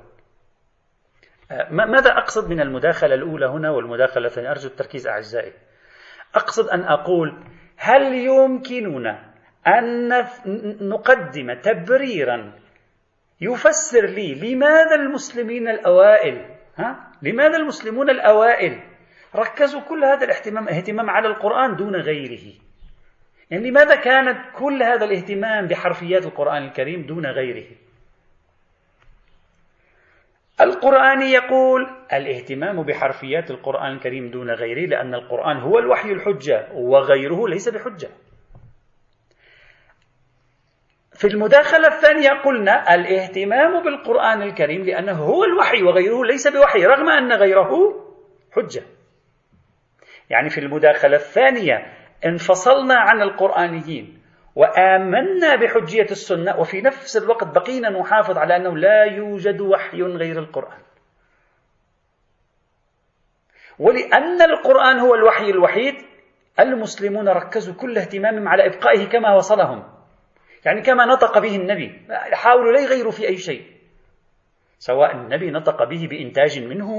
أه، ماذا أقصد من المداخلة الأولى هنا والمداخلة الثانية؟ أرجو التركيز أعزائي. أقصد أن أقول هل يمكننا أن نقدم تبريرا يفسر لي لماذا المسلمين الأوائل ها؟ لماذا المسلمون الأوائل ركزوا كل هذا الاهتمام اهتمام على القرآن دون غيره؟ يعني لماذا كانت كل هذا الاهتمام بحرفيات القرآن الكريم دون غيره؟ القرآن يقول الاهتمام بحرفيات القرآن الكريم دون غيره لأن القرآن هو الوحي الحجة وغيره ليس بحجة. في المداخلة الثانية قلنا الاهتمام بالقرآن الكريم لأنه هو الوحي وغيره ليس بوحي رغم أن غيره حجة. يعني في المداخلة الثانية انفصلنا عن القرآنيين وآمنا بحجية السنة وفي نفس الوقت بقينا نحافظ على أنه لا يوجد وحي غير القرآن. ولأن القرآن هو الوحي الوحيد المسلمون ركزوا كل اهتمامهم على إبقائه كما وصلهم. يعني كما نطق به النبي حاولوا لا يغيروا في أي شيء. سواء النبي نطق به بإنتاج منه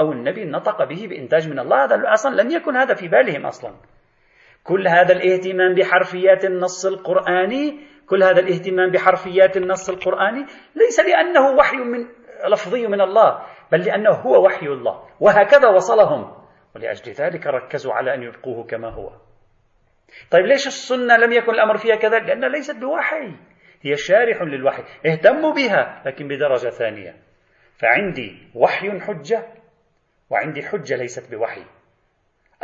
أو النبي نطق به بإنتاج من الله هذا أصلا لم يكن هذا في بالهم أصلا. كل هذا الاهتمام بحرفيات النص القرآني كل هذا الاهتمام بحرفيات النص القرآني ليس لأنه وحي من لفظي من الله بل لأنه هو وحي الله وهكذا وصلهم. ولأجل ذلك ركزوا على أن يبقوه كما هو. طيب ليش السنة لم يكن الأمر فيها كذلك لأنها ليست بوحي هي شارح للوحي. اهتموا بها لكن بدرجة ثانية. فعندي وحي حجة وعندي حجة ليست بوحي.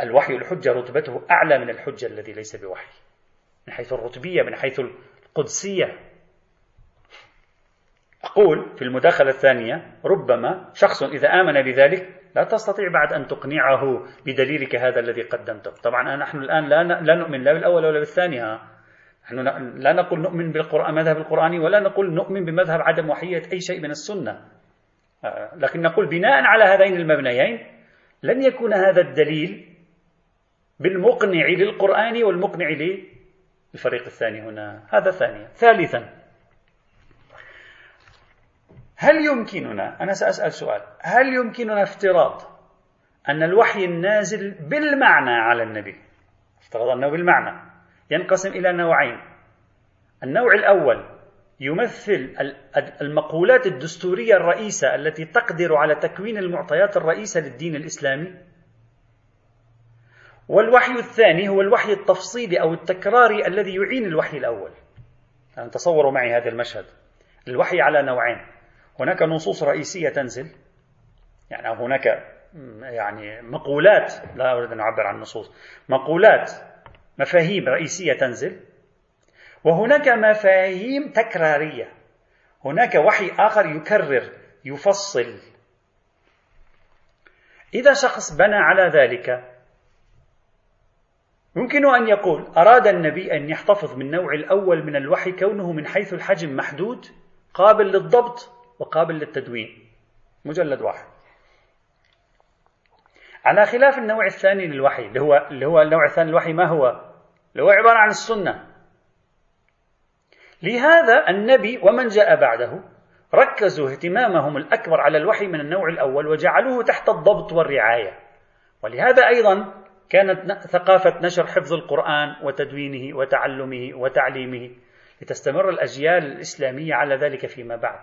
الوحي الحجة رتبته أعلى من الحجة الذي ليس بوحي من حيث الرتبية من حيث القدسية. أقول في المداخلة الثانية ربما شخص إذا آمن بذلك لا تستطيع بعد أن تقنعه بدليلك هذا الذي قدمته. طبعا نحن الآن لا نؤمن لا بالأول ولا بالثاني ها. نحن لا نقول نؤمن بالقرآن مذهب القرآني ولا نقول نؤمن بمذهب عدم وحية أي شيء من السنة. آه، لكن نقول بناء على هذين المبنيين لن يكون هذا الدليل بالمقنع للقرآن والمقنع للفريق الثاني هنا. هذا ثانيا. ثالثا. هل يمكننا أنا سأسأل سؤال هل يمكننا افتراض أن الوحي النازل بالمعنى على النبي؟ افترض أنه بالمعنى. ينقسم إلى نوعين. النوع الأول يمثل المقولات الدستورية الرئيسة التي تقدر على تكوين المعطيات الرئيسة للدين الإسلامي. والوحي الثاني هو الوحي التفصيلي أو التكراري الذي يعين الوحي الأول. يعني تصوروا معي هذا المشهد. الوحي على نوعين. هناك نصوص رئيسية تنزل. يعني هناك يعني مقولات لا أريد أن أعبر عن نصوص مقولات مفاهيم رئيسية تنزل. وهناك مفاهيم تكرارية. هناك وحي آخر يكرر يفصل. إذا شخص بنى على ذلك يمكن أن يقول أراد النبي أن يحتفظ من النوع الأول من الوحي كونه من حيث الحجم محدود قابل للضبط وقابل للتدوين. مجلد واحد. على خلاف النوع الثاني للوحي اللي هو اللي هو النوع الثاني للوحي ما هو؟ اللي هو عبارة عن السنة. لهذا النبي ومن جاء بعده ركزوا اهتمامهم الأكبر على الوحي من النوع الأول وجعلوه تحت الضبط والرعاية. ولهذا أيضا كانت ثقافة نشر حفظ القرآن وتدوينه وتعلمه وتعليمه لتستمر الأجيال الإسلامية على ذلك فيما بعد.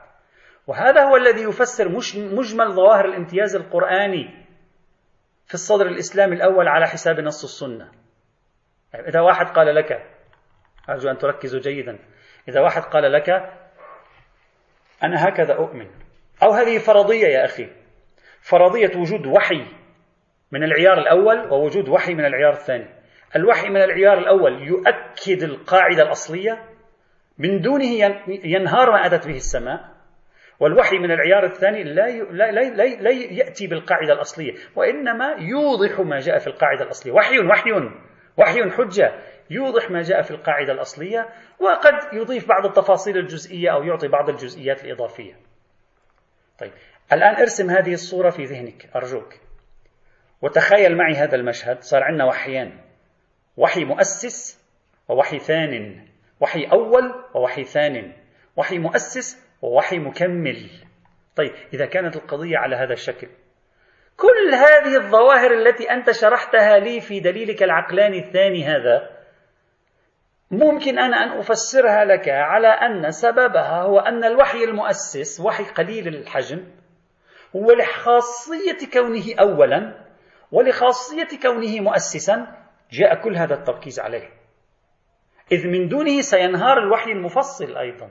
وهذا هو الذي يفسر مجمل ظواهر الامتياز القرآني في الصدر الإسلامي الأول على حساب نص السنة. يعني إذا واحد قال لك أرجو أن تركزوا جيدا إذا واحد قال لك أنا هكذا أؤمن. أو هذه فرضية يا أخي. فرضية وجود وحي من العيار الأول ووجود وحي من العيار الثاني. الوحي من العيار الأول يؤكد القاعدة الأصلية. من دونه ينهار ما أتت به السماء. والوحي من العيار الثاني لا لا لا, لا, يأتي بالقاعدة الأصلية. وإنما يوضح ما جاء في القاعدة الأصلية. وحي وحي وحي حجة. يوضح ما جاء في القاعدة الأصلية. وقد يضيف بعض التفاصيل الجزئية أو يعطي بعض الجزئيات الإضافية. طيب الآن ارسم هذه الصورة في ذهنك. أرجوك. وتخيل معي هذا المشهد صار عندنا وحيان. وحي مؤسس ووحي ثان. وحي أول ووحي ثان. وحي مؤسس ووحي مكمل. طيب إذا كانت القضية على هذا الشكل. كل هذه الظواهر التي أنت شرحتها لي في دليلك العقلاني الثاني هذا ممكن أنا أن أفسرها لك على أن سببها هو أن الوحي المؤسس وحي قليل الحجم ولخاصية كونه أولا ولخاصية كونه مؤسسا جاء كل هذا التركيز عليه. إذ من دونه سينهار الوحي المفصل أيضا.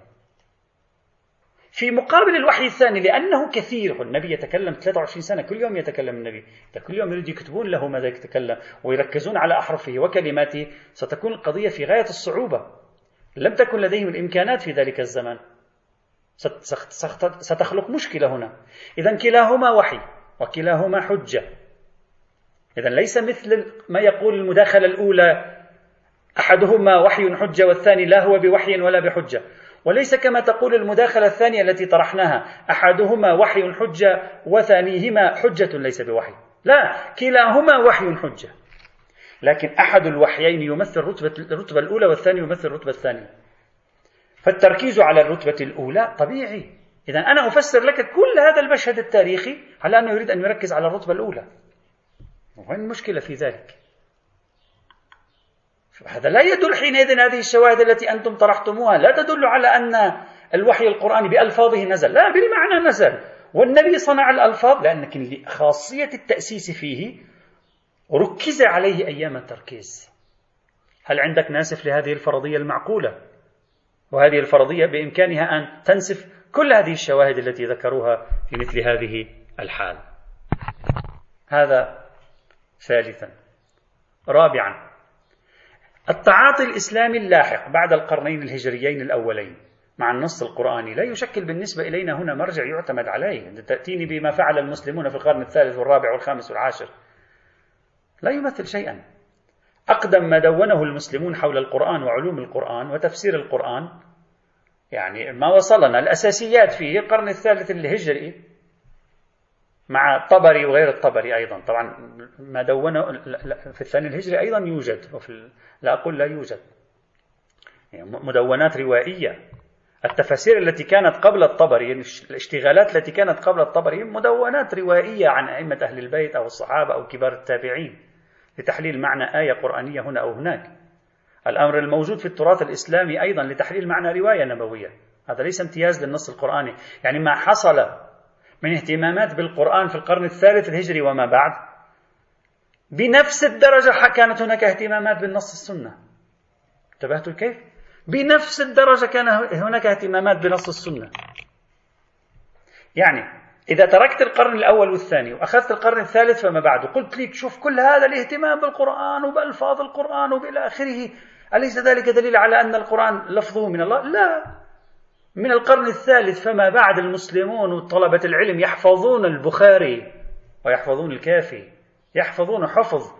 في مقابل الوحي الثاني لأنه كثير. النبي يتكلم 23 سنة كل يوم يتكلم النبي. كل يوم يريد يكتبون له ماذا يتكلم ويركزون على أحرفه وكلماته ستكون القضية في غاية الصعوبة. لم تكن لديهم الإمكانات في ذلك الزمان. ستخلق مشكلة هنا. إذا كلاهما وحي وكلاهما حجة. إذا ليس مثل ما يقول المداخلة الأولى أحدهما وحي حجة والثاني لا هو بوحي ولا بحجة. وليس كما تقول المداخلة الثانية التي طرحناها أحدهما وحي حجة وثانيهما حجة ليس بوحي. لا كلاهما وحي حجة. لكن أحد الوحيين يمثل رتبة الرتبة الأولى والثاني يمثل الرتبة الثانية. فالتركيز على الرتبة الأولى طبيعي. إذا أنا أفسر لك كل هذا المشهد التاريخي على أنه يريد أن يركز على الرتبة الأولى. وين المشكلة في ذلك؟ هذا لا يدل حينئذ هذه الشواهد التي أنتم طرحتموها لا تدل على أن الوحي القرآني بألفاظه نزل لا بالمعنى نزل. والنبي صنع الألفاظ لأن خاصية التأسيس فيه ركز عليه أيام التركيز. هل عندك ناسف لهذه الفرضية المعقولة؟ وهذه الفرضية بإمكانها أن تنسف كل هذه الشواهد التي ذكروها في مثل هذه الحال. هذا ثالثا. رابعا. التعاطي الإسلامي اللاحق بعد القرنين الهجريين الأولين. مع النص القرآني. لا يشكل بالنسبة إلينا هنا مرجع يعتمد عليه. تأتيني بما فعل المسلمون في القرن الثالث والرابع والخامس والعاشر. لا يمثل شيئا. أقدم ما دونه المسلمون حول القرآن وعلوم القرآن وتفسير القرآن. يعني ما وصلنا. الأساسيات فيه القرن الثالث الهجري مع الطبري وغير الطبري أيضا. طبعا ما دونه في الثاني الهجري أيضا يوجد وفي لا أقول لا يوجد. يعني مدونات روائية. التفاسير التي كانت قبل الطبري يعني الاشتغالات التي كانت قبل الطبري مدونات روائية عن أئمة أهل البيت أو الصحابة أو كبار التابعين لتحليل معنى آية قرآنية هنا أو هناك. الأمر الموجود في التراث الإسلامي أيضا لتحليل معنى رواية نبوية. هذا ليس امتياز للنص القرآني. يعني ما حصل من اهتمامات بالقرآن في القرن الثالث الهجري وما بعد بنفس الدرجة كانت هناك اهتمامات بالنص السنة انتبهتوا كيف؟ بنفس الدرجة كان هناك اهتمامات بنص السنة يعني إذا تركت القرن الأول والثاني وأخذت القرن الثالث فما بعد وقلت لك شوف كل هذا الاهتمام بالقرآن وبألفاظ القرآن وإلى آخره أليس ذلك دليل على أن القرآن لفظه من الله؟ لا من القرن الثالث فما بعد المسلمون وطلبة العلم يحفظون البخاري ويحفظون الكافي يحفظون حفظ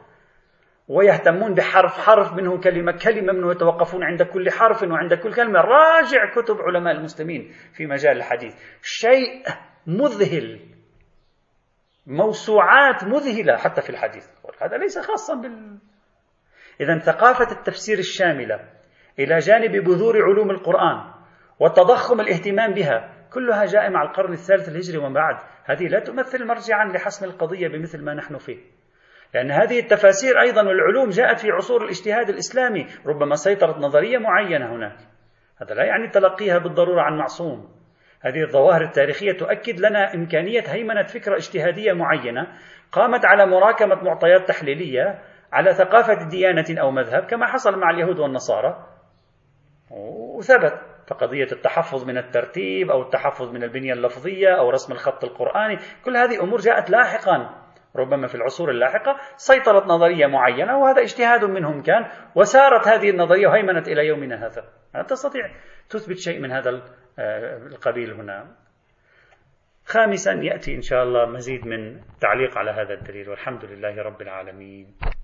ويهتمون بحرف حرف منه كلمة كلمة منه يتوقفون عند كل حرف وعند كل كلمة. راجع كتب علماء المسلمين في مجال الحديث. شيء مذهل موسوعات مذهلة حتى في الحديث. هذا ليس خاصا بال. إذا ثقافة التفسير الشاملة إلى جانب بذور علوم القرآن وتضخم الاهتمام بها. كلها جاء مع القرن الثالث الهجري وما بعد. هذه لا تمثل مرجعا لحسم القضية بمثل ما نحن فيه. لأن هذه التفاسير أيضا والعلوم جاءت في عصور الاجتهاد الإسلامي ربما سيطرت نظرية معينة هناك. هذا لا يعني تلقيها بالضرورة عن معصوم. هذه الظواهر التاريخية تؤكد لنا إمكانية هيمنة فكرة اجتهادية معينة قامت على مراكمة معطيات تحليلية على ثقافة ديانة أو مذهب كما حصل مع اليهود والنصارى. وثبت. فقضية التحفظ من الترتيب أو التحفظ من البنية اللفظية أو رسم الخط القرآني كل هذه أمور جاءت لاحقا. ربما في العصور اللاحقة سيطرت نظرية معينة وهذا اجتهاد منهم كان وسارت هذه النظرية وهيمنت إلى يومنا هذا. تستطيع تثبت شيء من هذا آه، القبيل هنا. خامسا يأتي إن شاء الله مزيد من تعليق على هذا الدليل والحمد لله رب العالمين.